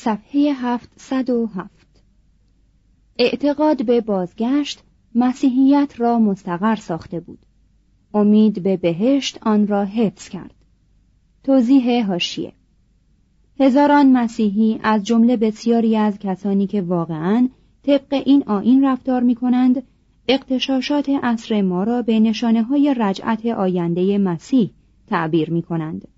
صفحه 707 اعتقاد به بازگشت مسیحیت را مستقر ساخته بود. امید به بهشت آن را حفظ کرد. توضیح هاشیه هزاران مسیحی از جمله بسیاری از کسانی که واقعاً طبق این آین رفتار می کنند اقتشاشات عصر ما را به نشانه های رجعت آینده مسیح تعبیر می کنند.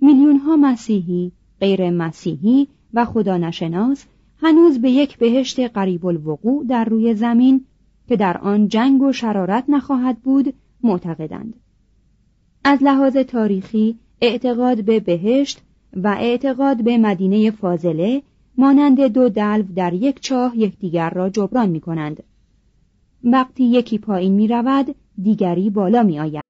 میلیون ها مسیحی، غیر مسیحی و خدا نشناس هنوز به یک بهشت قریب الوقوع در روی زمین که در آن جنگ و شرارت نخواهد بود معتقدند. از لحاظ تاریخی اعتقاد به بهشت و اعتقاد به مدینه فاضله مانند دو دلو در یک چاه یکدیگر را جبران می کنند. وقتی یکی پایین می رود دیگری بالا می آید.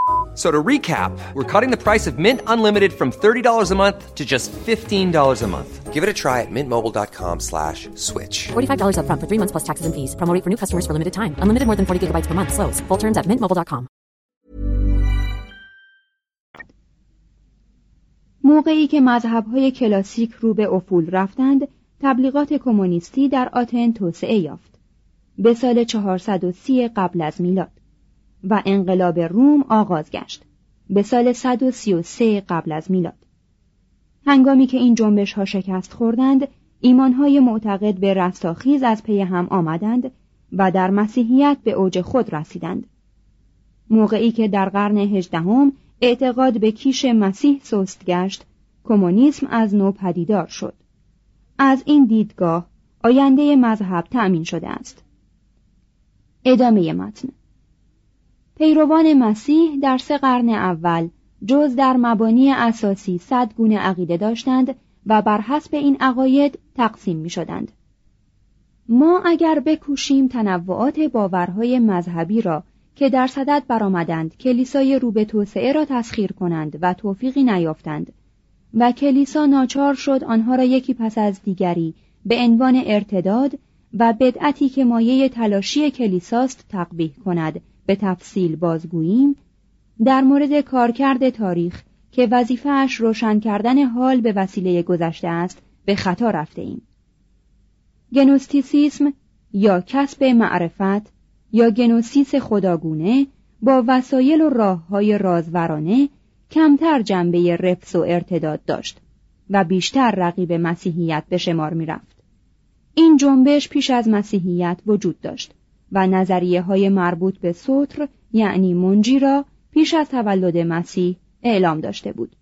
So to recap, we're cutting the price of Mint Unlimited from $30 a month to just $15 a month. Give it a try at mintmobile.com slash switch. $45 upfront for three months plus taxes and fees. Promo rate for new customers for limited time. Unlimited more than 40 gigabytes per month. Slows. Full terms at mintmobile.com. موقعی که مذهبهای کلاسیک رو به افول رفتند تبلیغات کمونیستی در آتن توسعه یافت به سال 430 قبل از میلاد و انقلاب روم آغاز گشت. به سال 133 قبل از میلاد. هنگامی که این جنبش ها شکست خوردند ایمانهای معتقد به رستاخیز از پی هم آمدند و در مسیحیت به اوج خود رسیدند. موقعی که در قرن هجدهم اعتقاد به کیش مسیح سست گشت کمونیسم از نو پدیدار شد. از این دیدگاه آینده مذهب تأمین شده است. ادامه متن. پیروان مسیح در سه قرن اول جز در مبانی اساسی صد گونه عقیده داشتند و بر حسب این عقاید تقسیم می شدند. ما اگر بکوشیم تنوعات باورهای مذهبی را که در صدد برآمدند کلیسای رو به توسعه را تسخیر کنند و توفیقی نیافتند و کلیسا ناچار شد آنها را یکی پس از دیگری به عنوان ارتداد و بدعتی که مایه تلاشی کلیساست تقبیح کند به تفصیل بازگوییم در مورد کارکرد تاریخ که وظیفهش روشن کردن حال به وسیله گذشته است به خطا رفته ایم. گنوستیسیسم یا کسب معرفت یا گنوسیس خداگونه با وسایل و راه های رازورانه کمتر جنبه رفس و ارتداد داشت و بیشتر رقیب مسیحیت به شمار می رفت. این جنبش پیش از مسیحیت وجود داشت و نظریه های مربوط به سطر یعنی منجی را پیش از تولد مسیح اعلام داشته بود.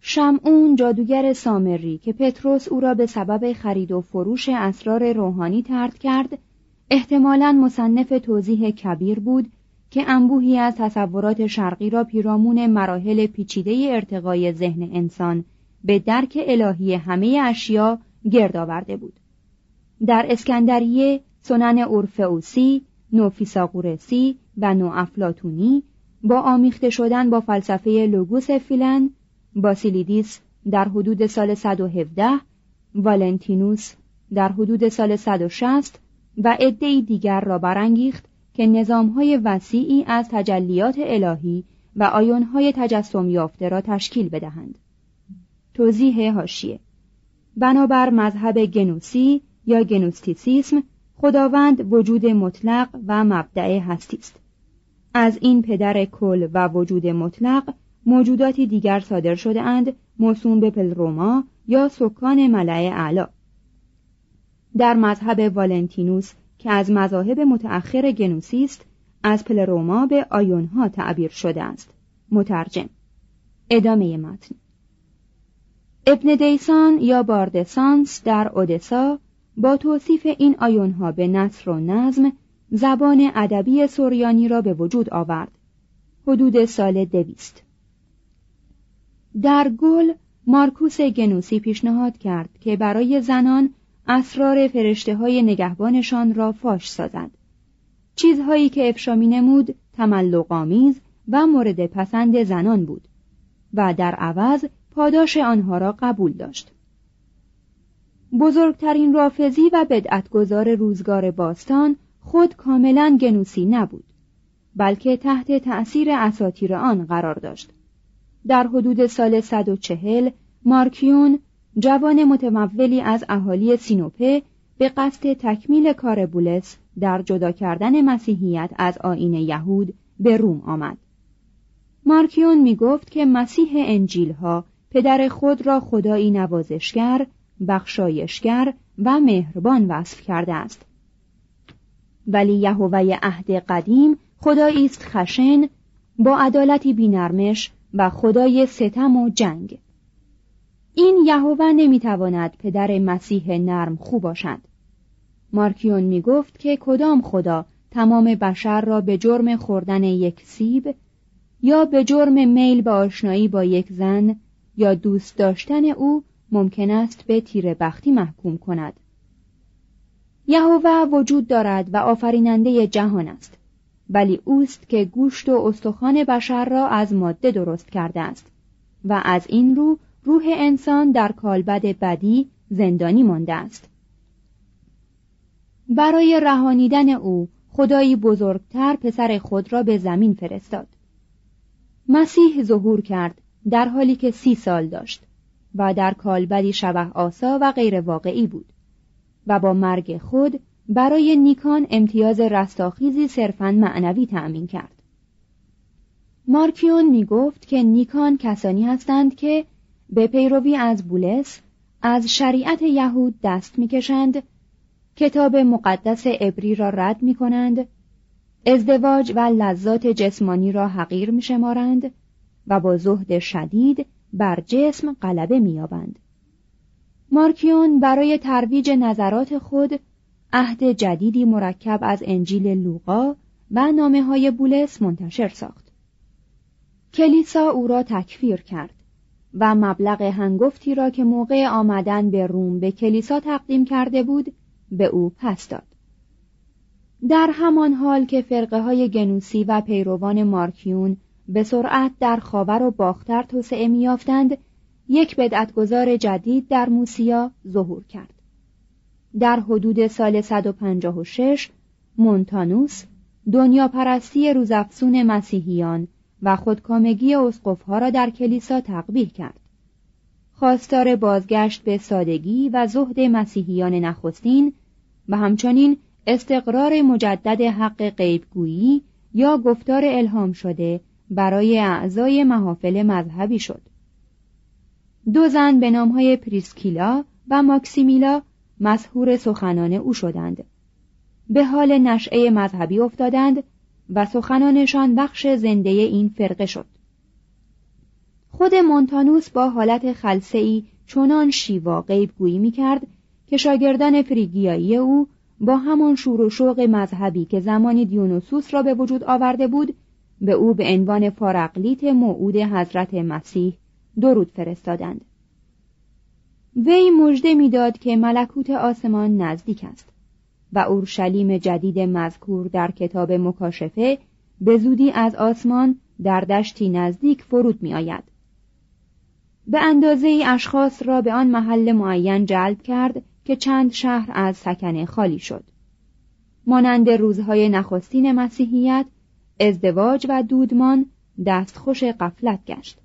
شمعون جادوگر سامری که پتروس او را به سبب خرید و فروش اسرار روحانی ترد کرد احتمالا مصنف توضیح کبیر بود که انبوهی از تصورات شرقی را پیرامون مراحل پیچیده ارتقای ذهن انسان به درک الهی همه اشیا گرد آورده بود در اسکندریه سنن اورفئوسی نوفیساغورسی و نوافلاتونی با آمیخته شدن با فلسفه لوگوس فیلن باسیلیدیس در حدود سال 117 والنتینوس در حدود سال 160 و عدهای دیگر را برانگیخت که نظامهای وسیعی از تجلیات الهی و آیونهای تجسم یافته را تشکیل بدهند. توضیح هاشیه بنابر مذهب گنوسی یا گنوستیسیسم خداوند وجود مطلق و مبدع هستی است. از این پدر کل و وجود مطلق موجوداتی دیگر صادر شده اند موسوم به پلروما یا سکان ملع اعلی. در مذهب والنتینوس که از مذاهب متأخر گنوسی است از پلروما به آیونها تعبیر شده است. مترجم. ادامه متن. ابن دیسان یا باردسانس در اودسا با توصیف این آیونها به نصر و نظم زبان ادبی سوریانی را به وجود آورد. حدود سال دویست. در گل مارکوس گنوسی پیشنهاد کرد که برای زنان اسرار فرشته های نگهبانشان را فاش سازند چیزهایی که افشا می نمود تملقامیز و مورد پسند زنان بود و در عوض پاداش آنها را قبول داشت. بزرگترین رافزی و بدعتگذار روزگار باستان خود کاملا گنوسی نبود بلکه تحت تأثیر اساتیر آن قرار داشت در حدود سال 140 مارکیون جوان متمولی از اهالی سینوپه به قصد تکمیل کار بولس در جدا کردن مسیحیت از آین یهود به روم آمد. مارکیون می گفت که مسیح انجیل ها پدر خود را خدایی نوازشگر، بخشایشگر و مهربان وصف کرده است. ولی یهوه عهد قدیم خدایی است خشن با عدالتی بینرمش و خدای ستم و جنگ. این یهوه نمی‌تواند پدر مسیح نرم خوب باشد مارکیون می گفت که کدام خدا تمام بشر را به جرم خوردن یک سیب یا به جرم میل به آشنایی با یک زن یا دوست داشتن او ممکن است به تیر بختی محکوم کند. یهوه وجود دارد و آفریننده جهان است. ولی اوست که گوشت و استخوان بشر را از ماده درست کرده است و از این رو روح انسان در کالبد بدی زندانی مانده است. برای رهانیدن او خدایی بزرگتر پسر خود را به زمین فرستاد. مسیح ظهور کرد در حالی که سی سال داشت. و در کالبدی شبه آسا و غیر واقعی بود و با مرگ خود برای نیکان امتیاز رستاخیزی صرفا معنوی تأمین کرد. مارکیون می گفت که نیکان کسانی هستند که به پیروی از بولس از شریعت یهود دست می‌کشند کتاب مقدس عبری را رد می کنند ازدواج و لذات جسمانی را حقیر می شمارند و با زهد شدید بر جسم غلبه مییابند. مارکیون برای ترویج نظرات خود عهد جدیدی مرکب از انجیل لوقا و نامه های بولس منتشر ساخت. کلیسا او را تکفیر کرد و مبلغ هنگفتی را که موقع آمدن به روم به کلیسا تقدیم کرده بود به او پس داد. در همان حال که فرقه های گنوسی و پیروان مارکیون به سرعت در خاور و باختر توسعه میافتند یک بدعتگذار جدید در موسیا ظهور کرد. در حدود سال 156 مونتانوس دنیا پرستی روزافسون مسیحیان و خودکامگی اسقفها را در کلیسا تقبیح کرد. خواستار بازگشت به سادگی و زهد مسیحیان نخستین و همچنین استقرار مجدد حق غیبگویی یا گفتار الهام شده برای اعضای محافل مذهبی شد. دو زن به نامهای پریسکیلا و ماکسیمیلا مسهور سخنان او شدند. به حال نشعه مذهبی افتادند و سخنانشان بخش زنده این فرقه شد. خود مونتانوس با حالت خلسه ای چنان شیوا غیب گویی می کرد که شاگردان فریگیایی او با همان شور و شوق مذهبی که زمانی دیونوسوس را به وجود آورده بود به او به عنوان فارقلیت موعود حضرت مسیح درود فرستادند وی مژده می‌داد که ملکوت آسمان نزدیک است و اورشلیم جدید مذکور در کتاب مکاشفه به زودی از آسمان در دشتی نزدیک فرود می آید. به اندازه ای اشخاص را به آن محل معین جلب کرد که چند شهر از سکنه خالی شد. مانند روزهای نخستین مسیحیت، ازدواج و دودمان دستخوش قفلت گشت.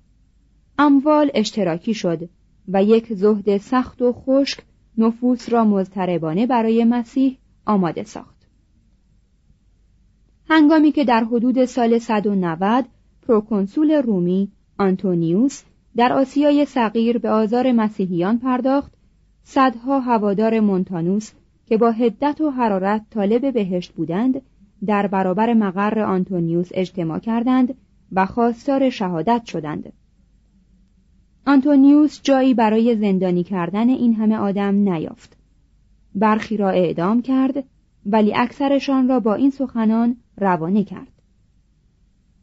اموال اشتراکی شد و یک زهد سخت و خشک نفوس را مضطربانه برای مسیح آماده ساخت. هنگامی که در حدود سال 190 پروکنسول رومی آنتونیوس در آسیای صغیر به آزار مسیحیان پرداخت صدها هوادار مونتانوس که با هدت و حرارت طالب بهشت بودند در برابر مقر آنتونیوس اجتماع کردند و خواستار شهادت شدند. آنتونیوس جایی برای زندانی کردن این همه آدم نیافت. برخی را اعدام کرد ولی اکثرشان را با این سخنان روانه کرد.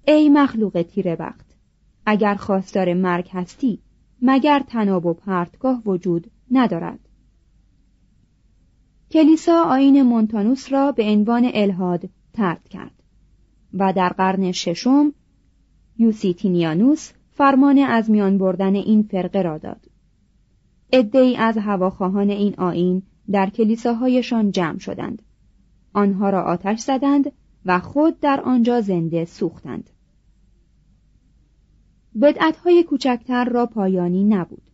ای مخلوق تیره وقت اگر خواستار مرگ هستی مگر تناب و پرتگاه وجود ندارد. کلیسا آین مونتانوس را به عنوان الهاد ترد کرد. و در قرن ششم یوسیتینیانوس فرمان از میان بردن این فرقه را داد. عدهای از هواخواهان این آین در کلیساهایشان جمع شدند. آنها را آتش زدند و خود در آنجا زنده سوختند. بدعتهای کوچکتر را پایانی نبود.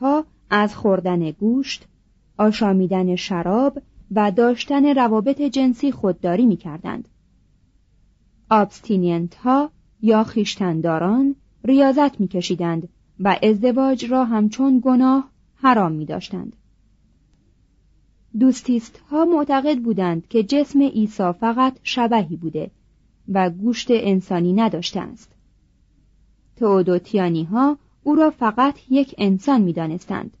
ها از خوردن گوشت آشامیدن شراب و داشتن روابط جنسی خودداری می کردند. آبستینینت ها یا خیشتنداران ریاضت می کشیدند و ازدواج را همچون گناه حرام می داشتند. دوستیست ها معتقد بودند که جسم عیسی فقط شبهی بوده و گوشت انسانی نداشته است. تئودوتیانی ها او را فقط یک انسان می دانستند.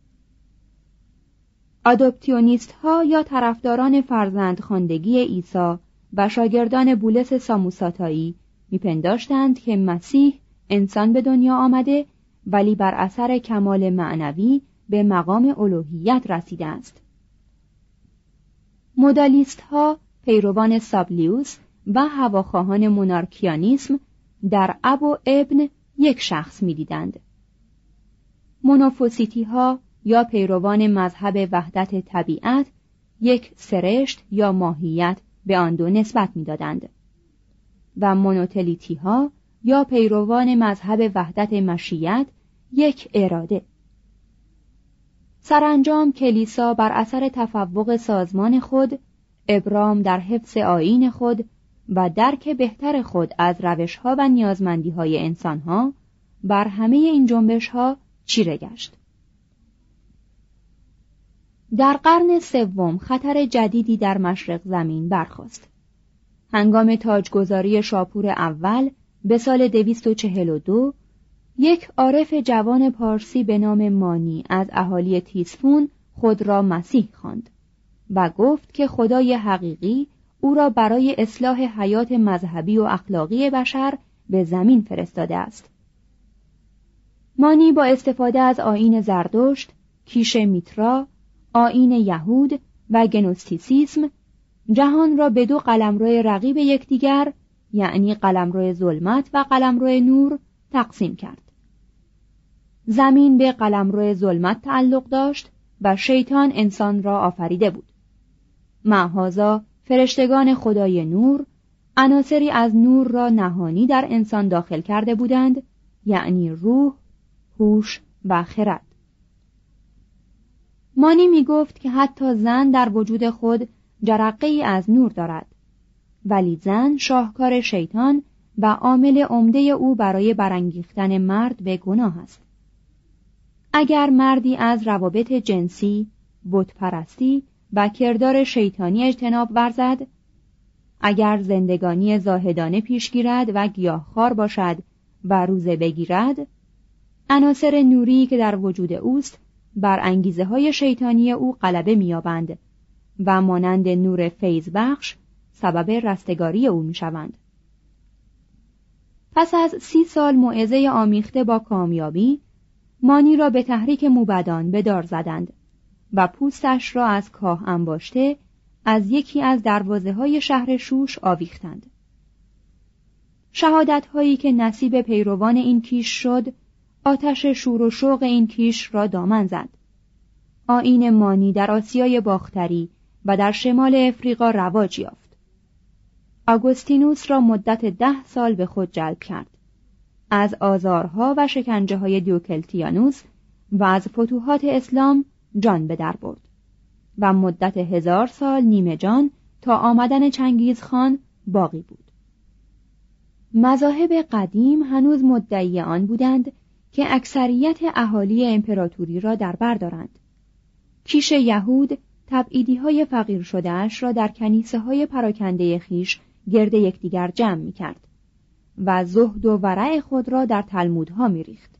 آدوپتیونیست ها یا طرفداران فرزند خاندگی عیسی و شاگردان بولس ساموساتایی میپنداشتند که مسیح انسان به دنیا آمده ولی بر اثر کمال معنوی به مقام الوهیت رسیده است. مدالیست ها پیروان سابلیوس و هواخواهان مونارکیانیسم در اب و ابن یک شخص می‌دیدند. مونوفوسیتی ها یا پیروان مذهب وحدت طبیعت یک سرشت یا ماهیت به آن دو نسبت می‌دادند و مونوتلیتی ها یا پیروان مذهب وحدت مشیت یک اراده سرانجام کلیسا بر اثر تفوق سازمان خود ابرام در حفظ آیین خود و درک بهتر خود از روشها و نیازمندی های انسانها بر همه این جنبش ها چیره گشت. در قرن سوم خطر جدیدی در مشرق زمین برخاست. هنگام تاجگذاری شاپور اول به سال 242 یک عارف جوان پارسی به نام مانی از اهالی تیسفون خود را مسیح خواند و گفت که خدای حقیقی او را برای اصلاح حیات مذهبی و اخلاقی بشر به زمین فرستاده است. مانی با استفاده از آین زردشت، کیش میترا، آین یهود و گنوستیسیسم جهان را به دو قلمرو رقیب یکدیگر یعنی قلمرو ظلمت و قلمرو نور تقسیم کرد. زمین به قلمرو ظلمت تعلق داشت و شیطان انسان را آفریده بود. معهازا فرشتگان خدای نور عناصری از نور را نهانی در انسان داخل کرده بودند یعنی روح، هوش و خرد. مانی می گفت که حتی زن در وجود خود جرقه ای از نور دارد. ولی زن شاهکار شیطان و عامل عمده او برای برانگیختن مرد به گناه است. اگر مردی از روابط جنسی بتپرستی و کردار شیطانی اجتناب ورزد اگر زندگانی زاهدانه پیش گیرد و گیاهخوار باشد و روزه بگیرد عناصر نوری که در وجود اوست بر انگیزه های شیطانی او غلبه میابند و مانند نور فیض بخش سبب رستگاری او می شوند. پس از سی سال معزه آمیخته با کامیابی مانی را به تحریک موبدان به دار زدند و پوستش را از کاه انباشته از یکی از دروازه های شهر شوش آویختند. شهادت هایی که نصیب پیروان این کیش شد آتش شور و شوق این کیش را دامن زد. آین مانی در آسیای باختری و در شمال افریقا رواج یافت. آگوستینوس را مدت ده سال به خود جلب کرد. از آزارها و شکنجه های دیوکلتیانوس و از فتوحات اسلام جان به در برد و مدت هزار سال نیمه جان تا آمدن چنگیز خان باقی بود. مذاهب قدیم هنوز مدعی آن بودند که اکثریت اهالی امپراتوری را در بر دارند. کیش یهود تبعیدی های فقیر شدهش را در کنیسه های پراکنده خیش گرد یکدیگر جمع می کرد و زهد و ورع خود را در تلمودها می ریخت.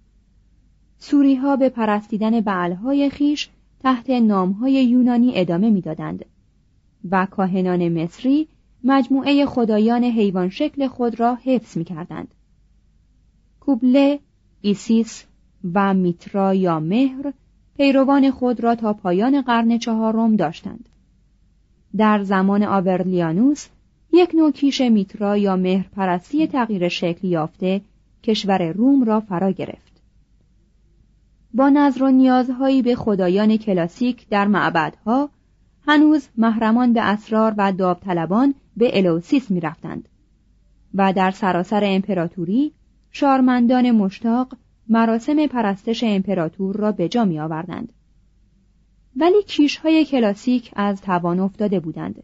سوری ها به پرستیدن بعلهای خویش تحت نامهای یونانی ادامه می‌دادند و کاهنان مصری مجموعه خدایان حیوان شکل خود را حفظ می کردند. کوبله، ایسیس و میترا یا مهر پیروان خود را تا پایان قرن چهارم داشتند. در زمان آورلیانوس یک نوع کیش میترا یا مهر پرستی تغییر شکل یافته کشور روم را فرا گرفت. با نظر و نیازهایی به خدایان کلاسیک در معبدها هنوز محرمان به اسرار و داوطلبان به الوسیس می رفتند و در سراسر امپراتوری شارمندان مشتاق مراسم پرستش امپراتور را به جا می آوردند. ولی کیش های کلاسیک از توان افتاده بودند.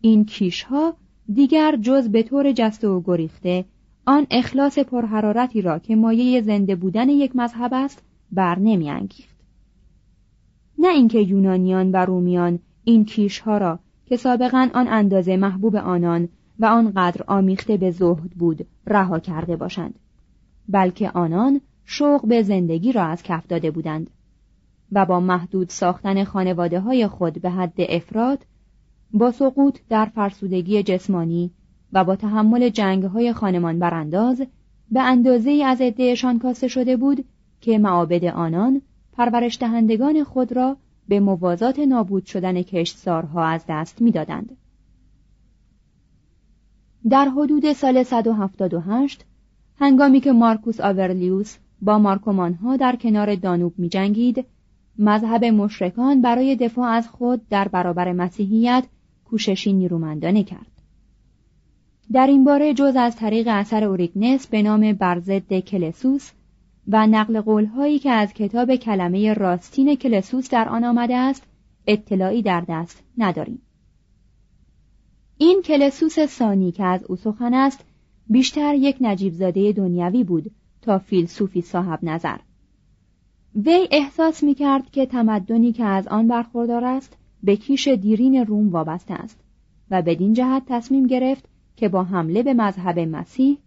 این کیش ها دیگر جز به طور جست و گریخته آن اخلاص پرحرارتی را که مایه زنده بودن یک مذهب است بر نمی انگیخت. نه اینکه یونانیان و رومیان این کیش ها را که سابقا آن اندازه محبوب آنان و آنقدر آمیخته به زهد بود رها کرده باشند بلکه آنان شوق به زندگی را از کف داده بودند و با محدود ساختن خانواده های خود به حد افراد با سقوط در فرسودگی جسمانی و با تحمل جنگ های خانمان برانداز به اندازه از عدهشان کاسته شده بود که معابد آنان پرورش دهندگان خود را به موازات نابود شدن کشتزارها از دست می‌دادند. در حدود سال 178 هنگامی که مارکوس آورلیوس با مارکومانها در کنار دانوب می جنگید، مذهب مشرکان برای دفاع از خود در برابر مسیحیت کوششی نیرومندانه کرد. در این باره جز از طریق اثر اوریگنس به نام برزد کلسوس و نقل قولهایی که از کتاب کلمه راستین کلسوس در آن آمده است اطلاعی در دست نداریم. این کلسوس ثانی که از او سخن است بیشتر یک نجیبزاده دنیوی بود تا فیلسوفی صاحب نظر. وی احساس می کرد که تمدنی که از آن برخوردار است به کیش دیرین روم وابسته است و بدین جهت تصمیم گرفت که با حمله به مذهب مسیح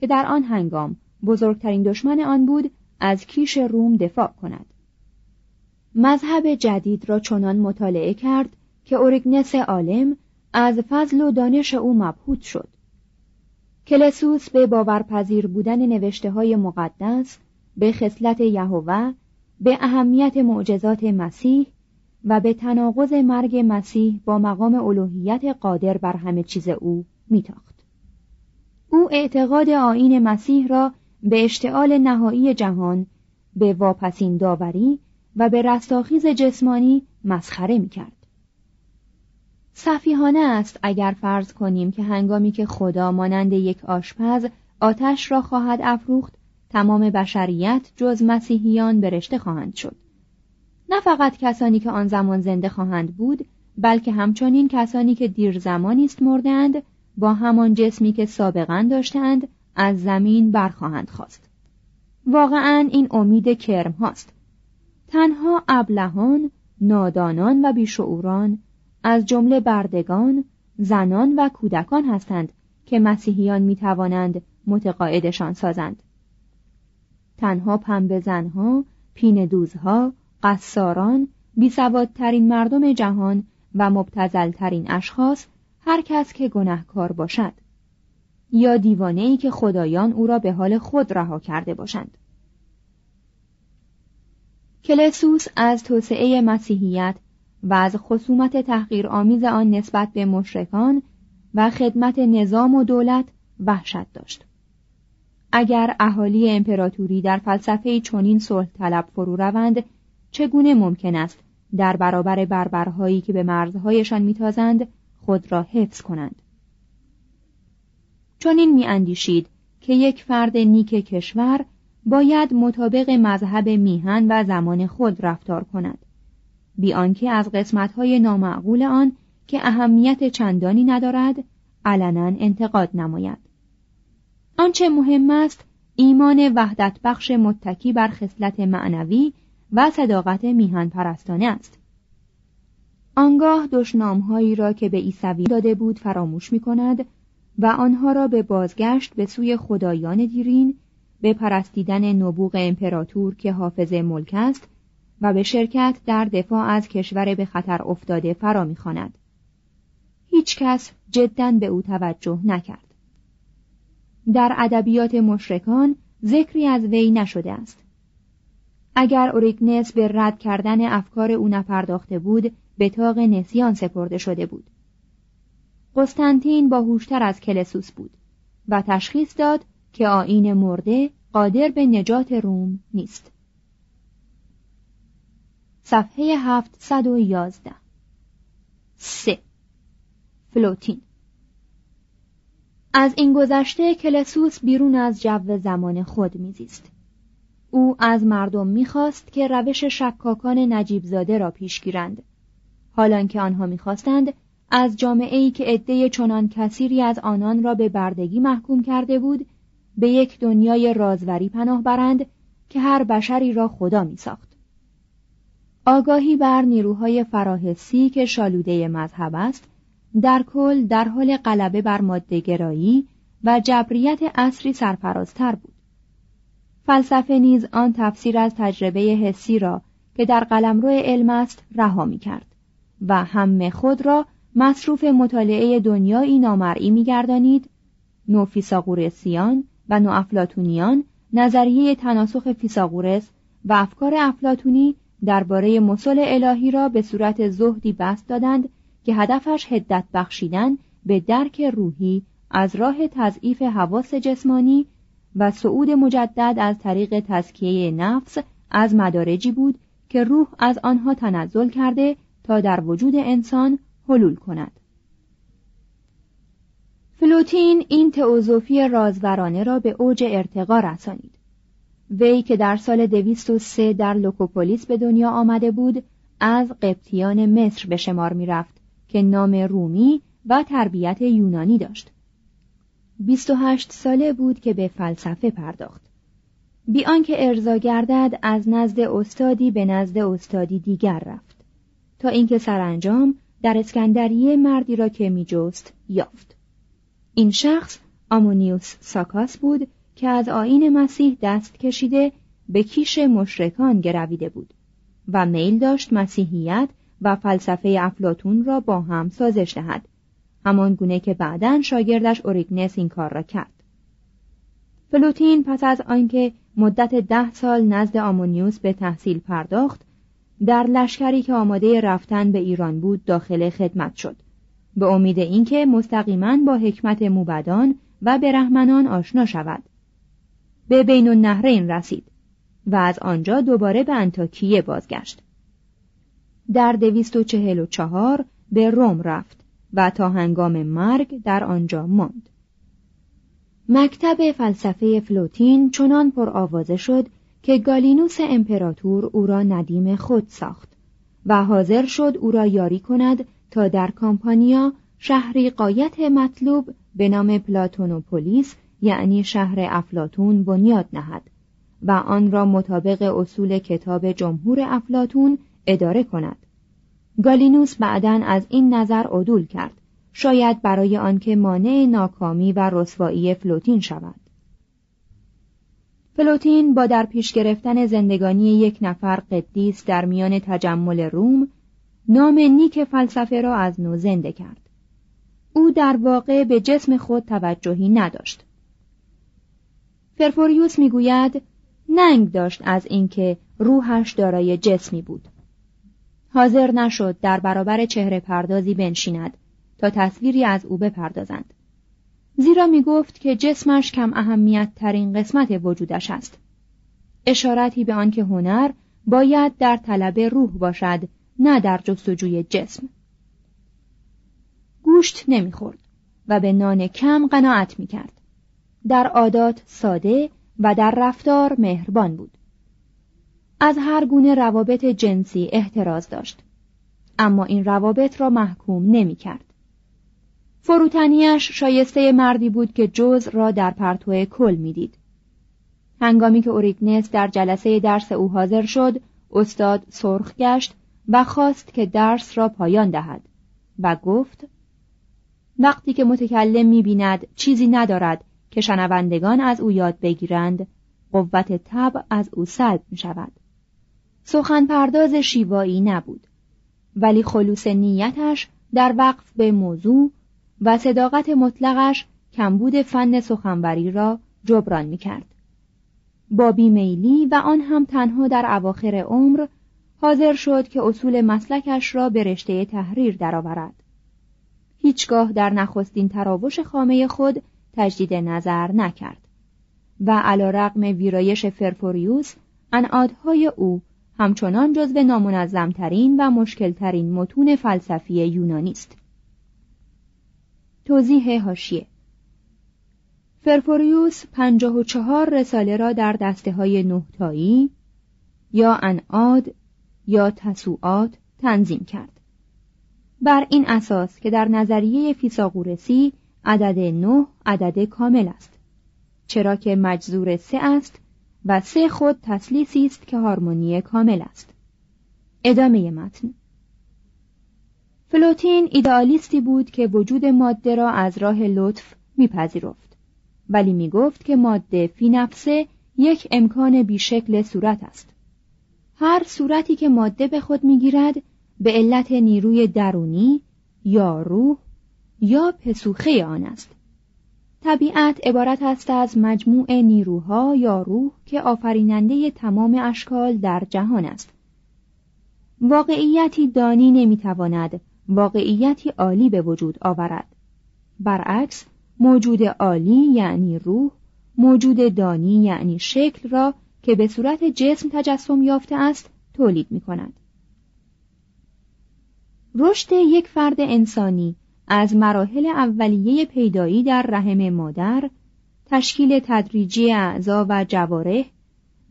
که در آن هنگام بزرگترین دشمن آن بود از کیش روم دفاع کند. مذهب جدید را چنان مطالعه کرد که اوریگنس عالم از فضل و دانش او مبهوت شد. کلسوس به باورپذیر بودن نوشته های مقدس به خصلت یهوه به اهمیت معجزات مسیح و به تناقض مرگ مسیح با مقام الوهیت قادر بر همه چیز او میتاخت. او اعتقاد آین مسیح را به اشتعال نهایی جهان به واپسین داوری و به رستاخیز جسمانی مسخره می‌کرد. صفیحانه است اگر فرض کنیم که هنگامی که خدا مانند یک آشپز آتش را خواهد افروخت تمام بشریت جز مسیحیان برشته خواهند شد. نه فقط کسانی که آن زمان زنده خواهند بود بلکه همچنین کسانی که دیر زمانی است مردند با همان جسمی که سابقا داشتند از زمین برخواهند خواست. واقعا این امید کرم هاست. تنها ابلهان نادانان و بیشعوران از جمله بردگان زنان و کودکان هستند که مسیحیان می توانند متقاعدشان سازند. تنها پنبه زنها، پین دوزها، قصاران، بیسوادترین مردم جهان و مبتزلترین اشخاص هر کس که گنهکار باشد یا دیوانه ای که خدایان او را به حال خود رها کرده باشند. کلسوس از توسعه مسیحیت و از خصومت تحقیر آمیز آن نسبت به مشرکان و خدمت نظام و دولت وحشت داشت. اگر اهالی امپراتوری در فلسفه چنین صلح طلب فرو روند چگونه ممکن است در برابر بربرهایی که به مرزهایشان میتازند خود را حفظ کنند؟ چنین میاندیشید که یک فرد نیک کشور باید مطابق مذهب میهن و زمان خود رفتار کند. بی آنکه از قسمتهای نامعقول آن که اهمیت چندانی ندارد علنا انتقاد نماید. آنچه مهم است ایمان وحدت بخش متکی بر خصلت معنوی و صداقت میهن پرستانه است. آنگاه دشنامهایی را که به عیسوی داده بود فراموش می کند و آنها را به بازگشت به سوی خدایان دیرین به پرستیدن نبوغ امپراتور که حافظ ملک است و به شرکت در دفاع از کشور به خطر افتاده فرا می‌خواند. هیچ کس جدا به او توجه نکرد. در ادبیات مشرکان ذکری از وی نشده است. اگر اوریگنس به رد کردن افکار او نپرداخته بود به تاق نسیان سپرده شده بود. قسطنطین با هوشتر از کلسوس بود و تشخیص داد که آین مرده قادر به نجات روم نیست. صفحه 711 3. فلوتین از این گذشته کلسوس بیرون از جو زمان خود میزیست او از مردم می‌خواست که روش شکاکان نجیبزاده را پیش گیرند حالان که آنها می‌خواستند از جامعه ای که عده چنان کثیری از آنان را به بردگی محکوم کرده بود به یک دنیای رازوری پناه برند که هر بشری را خدا می ساخت. آگاهی بر نیروهای فراحسی که شالوده مذهب است در کل در حال غلبه بر مادهگرایی و جبریت اصری سرفرازتر بود. فلسفه نیز آن تفسیر از تجربه حسی را که در قلمرو علم است رها می کرد و همه خود را مصروف مطالعه دنیایی نامرئی میگردانید نو فیساغورسیان و نو افلاتونیان نظریه تناسخ فیساغورس و افکار افلاتونی درباره مسل الهی را به صورت زهدی بست دادند که هدفش هدت بخشیدن به درک روحی از راه تضعیف حواس جسمانی و صعود مجدد از طریق تزکیه نفس از مدارجی بود که روح از آنها تنزل کرده تا در وجود انسان حلول کند. فلوتین این تئوزوفی رازورانه را به اوج ارتقا رسانید. وی که در سال 203 در لوکوپولیس به دنیا آمده بود از قبطیان مصر به شمار می رفت که نام رومی و تربیت یونانی داشت. 28 ساله بود که به فلسفه پرداخت. بی آنکه ارضا گردد از نزد استادی به نزد استادی دیگر رفت تا اینکه سرانجام در اسکندریه مردی را که میجست یافت. این شخص آمونیوس ساکاس بود که از آین مسیح دست کشیده به کیش مشرکان گرویده بود و میل داشت مسیحیت و فلسفه افلاتون را با هم سازش دهد همان گونه که بعدا شاگردش اوریگنس این کار را کرد. فلوتین پس از آنکه مدت ده سال نزد آمونیوس به تحصیل پرداخت در لشکری که آماده رفتن به ایران بود داخل خدمت شد. به امید اینکه مستقیما با حکمت موبدان و برهمنان آشنا شود. به بین النهرین رسید و از آنجا دوباره به انتاکیه بازگشت. در دویست و چهل و چهار به روم رفت و تا هنگام مرگ در آنجا ماند. مکتب فلسفه فلوتین چنان پر آوازه شد که گالینوس امپراتور او را ندیم خود ساخت و حاضر شد او را یاری کند تا در کامپانیا شهری قایت مطلوب به نام پلاتونوپولیس یعنی شهر افلاتون بنیاد نهد و آن را مطابق اصول کتاب جمهور افلاتون اداره کند. گالینوس بعدا از این نظر عدول کرد. شاید برای آنکه مانع ناکامی و رسوایی فلوتین شود. فلوتین با در پیش گرفتن زندگانی یک نفر قدیس در میان تجمل روم نام نیک فلسفه را از نو زنده کرد. او در واقع به جسم خود توجهی نداشت. فرفوریوس می‌گوید ننگ داشت از اینکه روحش دارای جسمی بود. حاضر نشد در برابر چهره پردازی بنشیند تا تصویری از او بپردازند. زیرا می گفت که جسمش کم اهمیت ترین قسمت وجودش است. اشارتی به آنکه هنر باید در طلب روح باشد نه در جستجوی جسم. گوشت نمی‌خورد و به نان کم قناعت می‌کرد. در عادات ساده و در رفتار مهربان بود از هر گونه روابط جنسی احتراز داشت اما این روابط را محکوم نمی‌کرد فروتنیش شایسته مردی بود که جز را در پرتو کل می‌دید. هنگامی که اوریگنس در جلسه درس او حاضر شد، استاد سرخ گشت و خواست که درس را پایان دهد و گفت وقتی که متکلم می‌بیند چیزی ندارد که شنوندگان از او یاد بگیرند قوت تب از او سلب می شود سخن پرداز شیوایی نبود ولی خلوص نیتش در وقف به موضوع و صداقت مطلقش کمبود فن سخنوری را جبران می کرد. با بیمیلی و آن هم تنها در اواخر عمر حاضر شد که اصول مسلکش را به رشته تحریر درآورد. هیچگاه در نخستین تراوش خامه خود تجدید نظر نکرد. و علا رقم ویرایش فرفوریوس انعادهای او همچنان جزو نامنظمترین و مشکلترین متون فلسفی یونانی است. توضیح هاشیه فرفوریوس پنجاه و چهار رساله را در دسته های نهتایی یا انعاد یا تسوعات تنظیم کرد. بر این اساس که در نظریه فیساغورسی عدد نه عدد کامل است. چرا که مجذور سه است و سه خود تسلیسی است که هارمونی کامل است. ادامه متن. فلوتین ایدئالیستی بود که وجود ماده را از راه لطف میپذیرفت. ولی می‌گفت که ماده فی نفسه یک امکان بیشکل صورت است. هر صورتی که ماده به خود می‌گیرد به علت نیروی درونی یا روح یا پسوخه آن است. طبیعت عبارت است از مجموع نیروها یا روح که آفریننده تمام اشکال در جهان است. واقعیتی دانی نمی‌تواند واقعیتی عالی به وجود آورد. برعکس موجود عالی یعنی روح موجود دانی یعنی شکل را که به صورت جسم تجسم یافته است تولید می کند. رشد یک فرد انسانی از مراحل اولیه پیدایی در رحم مادر تشکیل تدریجی اعضا و جواره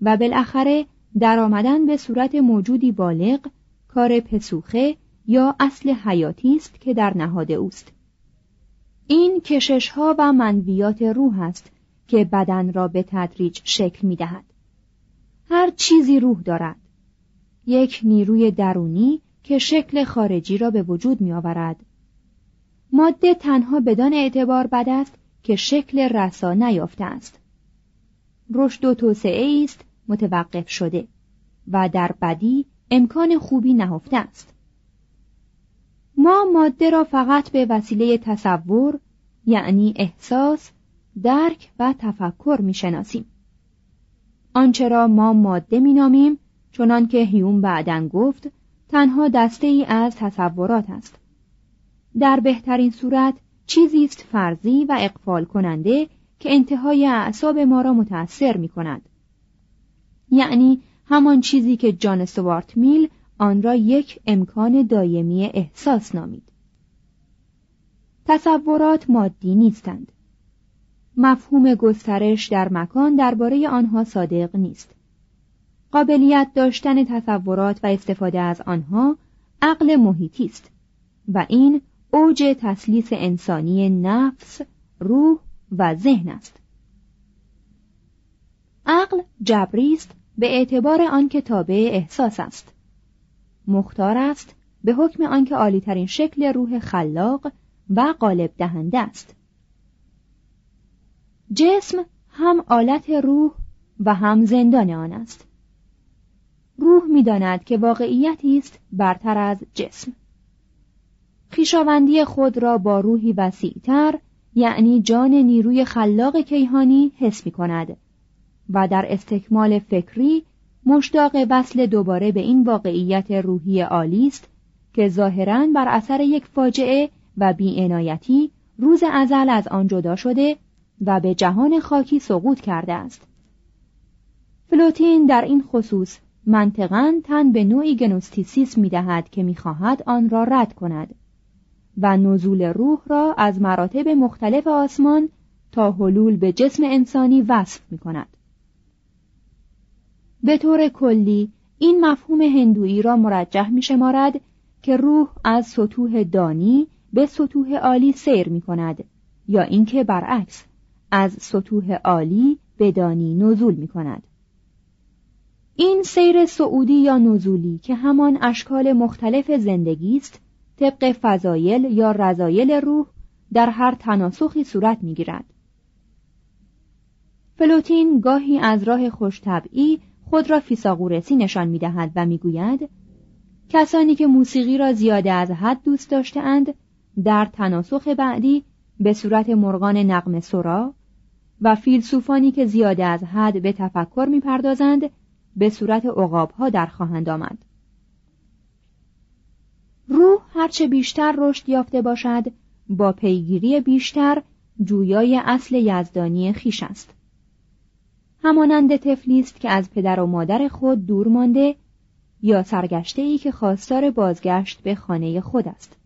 و بالاخره در آمدن به صورت موجودی بالغ کار پسوخه یا اصل حیاتی است که در نهاد اوست. این کشش ها و منویات روح است که بدن را به تدریج شکل می دهد. هر چیزی روح دارد. یک نیروی درونی که شکل خارجی را به وجود می آورد ماده تنها بدان اعتبار بد است که شکل رسا نیافته است. رشد و توسعه است متوقف شده و در بدی امکان خوبی نهفته است. ما ماده را فقط به وسیله تصور یعنی احساس درک و تفکر می‌شناسیم. آنچه را ما ماده مینامیم چنان که هیوم بعدن گفت تنها دسته ای از تصورات است. در بهترین صورت چیزی است فرضی و اقفال کننده که انتهای اعصاب ما را متأثر می کند. یعنی همان چیزی که جان سوارت میل آن را یک امکان دایمی احساس نامید. تصورات مادی نیستند. مفهوم گسترش در مکان درباره آنها صادق نیست. قابلیت داشتن تصورات و استفاده از آنها عقل محیطی است و این اوج تسلیس انسانی نفس، روح و ذهن است. عقل جبری است به اعتبار آنکه تابع احساس است. مختار است به حکم آنکه عالیترین شکل روح خلاق و قالب دهنده است. جسم هم آلت روح و هم زندان آن است. روح می‌داند که واقعیتی است برتر از جسم خیشاوندی خود را با روحی وسیعتر یعنی جان نیروی خلاق کیهانی حس می کند و در استکمال فکری مشتاق وصل دوباره به این واقعیت روحی عالی است که ظاهرا بر اثر یک فاجعه و بیعنایتی روز ازل از آن جدا شده و به جهان خاکی سقوط کرده است. فلوتین در این خصوص منطقا تن به نوعی گنوستیسیس می دهد که می خواهد آن را رد کند. و نزول روح را از مراتب مختلف آسمان تا حلول به جسم انسانی وصف می کند. به طور کلی این مفهوم هندویی را مرجح می شمارد که روح از سطوح دانی به سطوح عالی سیر می کند یا اینکه برعکس از سطوح عالی به دانی نزول می کند. این سیر سعودی یا نزولی که همان اشکال مختلف زندگی است طبق فضایل یا رضایل روح در هر تناسخی صورت می‌گیرد. فلوتین گاهی از راه خوشطبعی خود را فیساغورسی نشان می‌دهد و می‌گوید کسانی که موسیقی را زیاده از حد دوست داشتهاند در تناسخ بعدی به صورت مرغان نقم سرا و فیلسوفانی که زیاده از حد به تفکر می‌پردازند به صورت ها در خواهند آمد. روح هرچه بیشتر رشد یافته باشد با پیگیری بیشتر جویای اصل یزدانی خیش است. همانند طفلی است که از پدر و مادر خود دور مانده یا سرگشته ای که خواستار بازگشت به خانه خود است.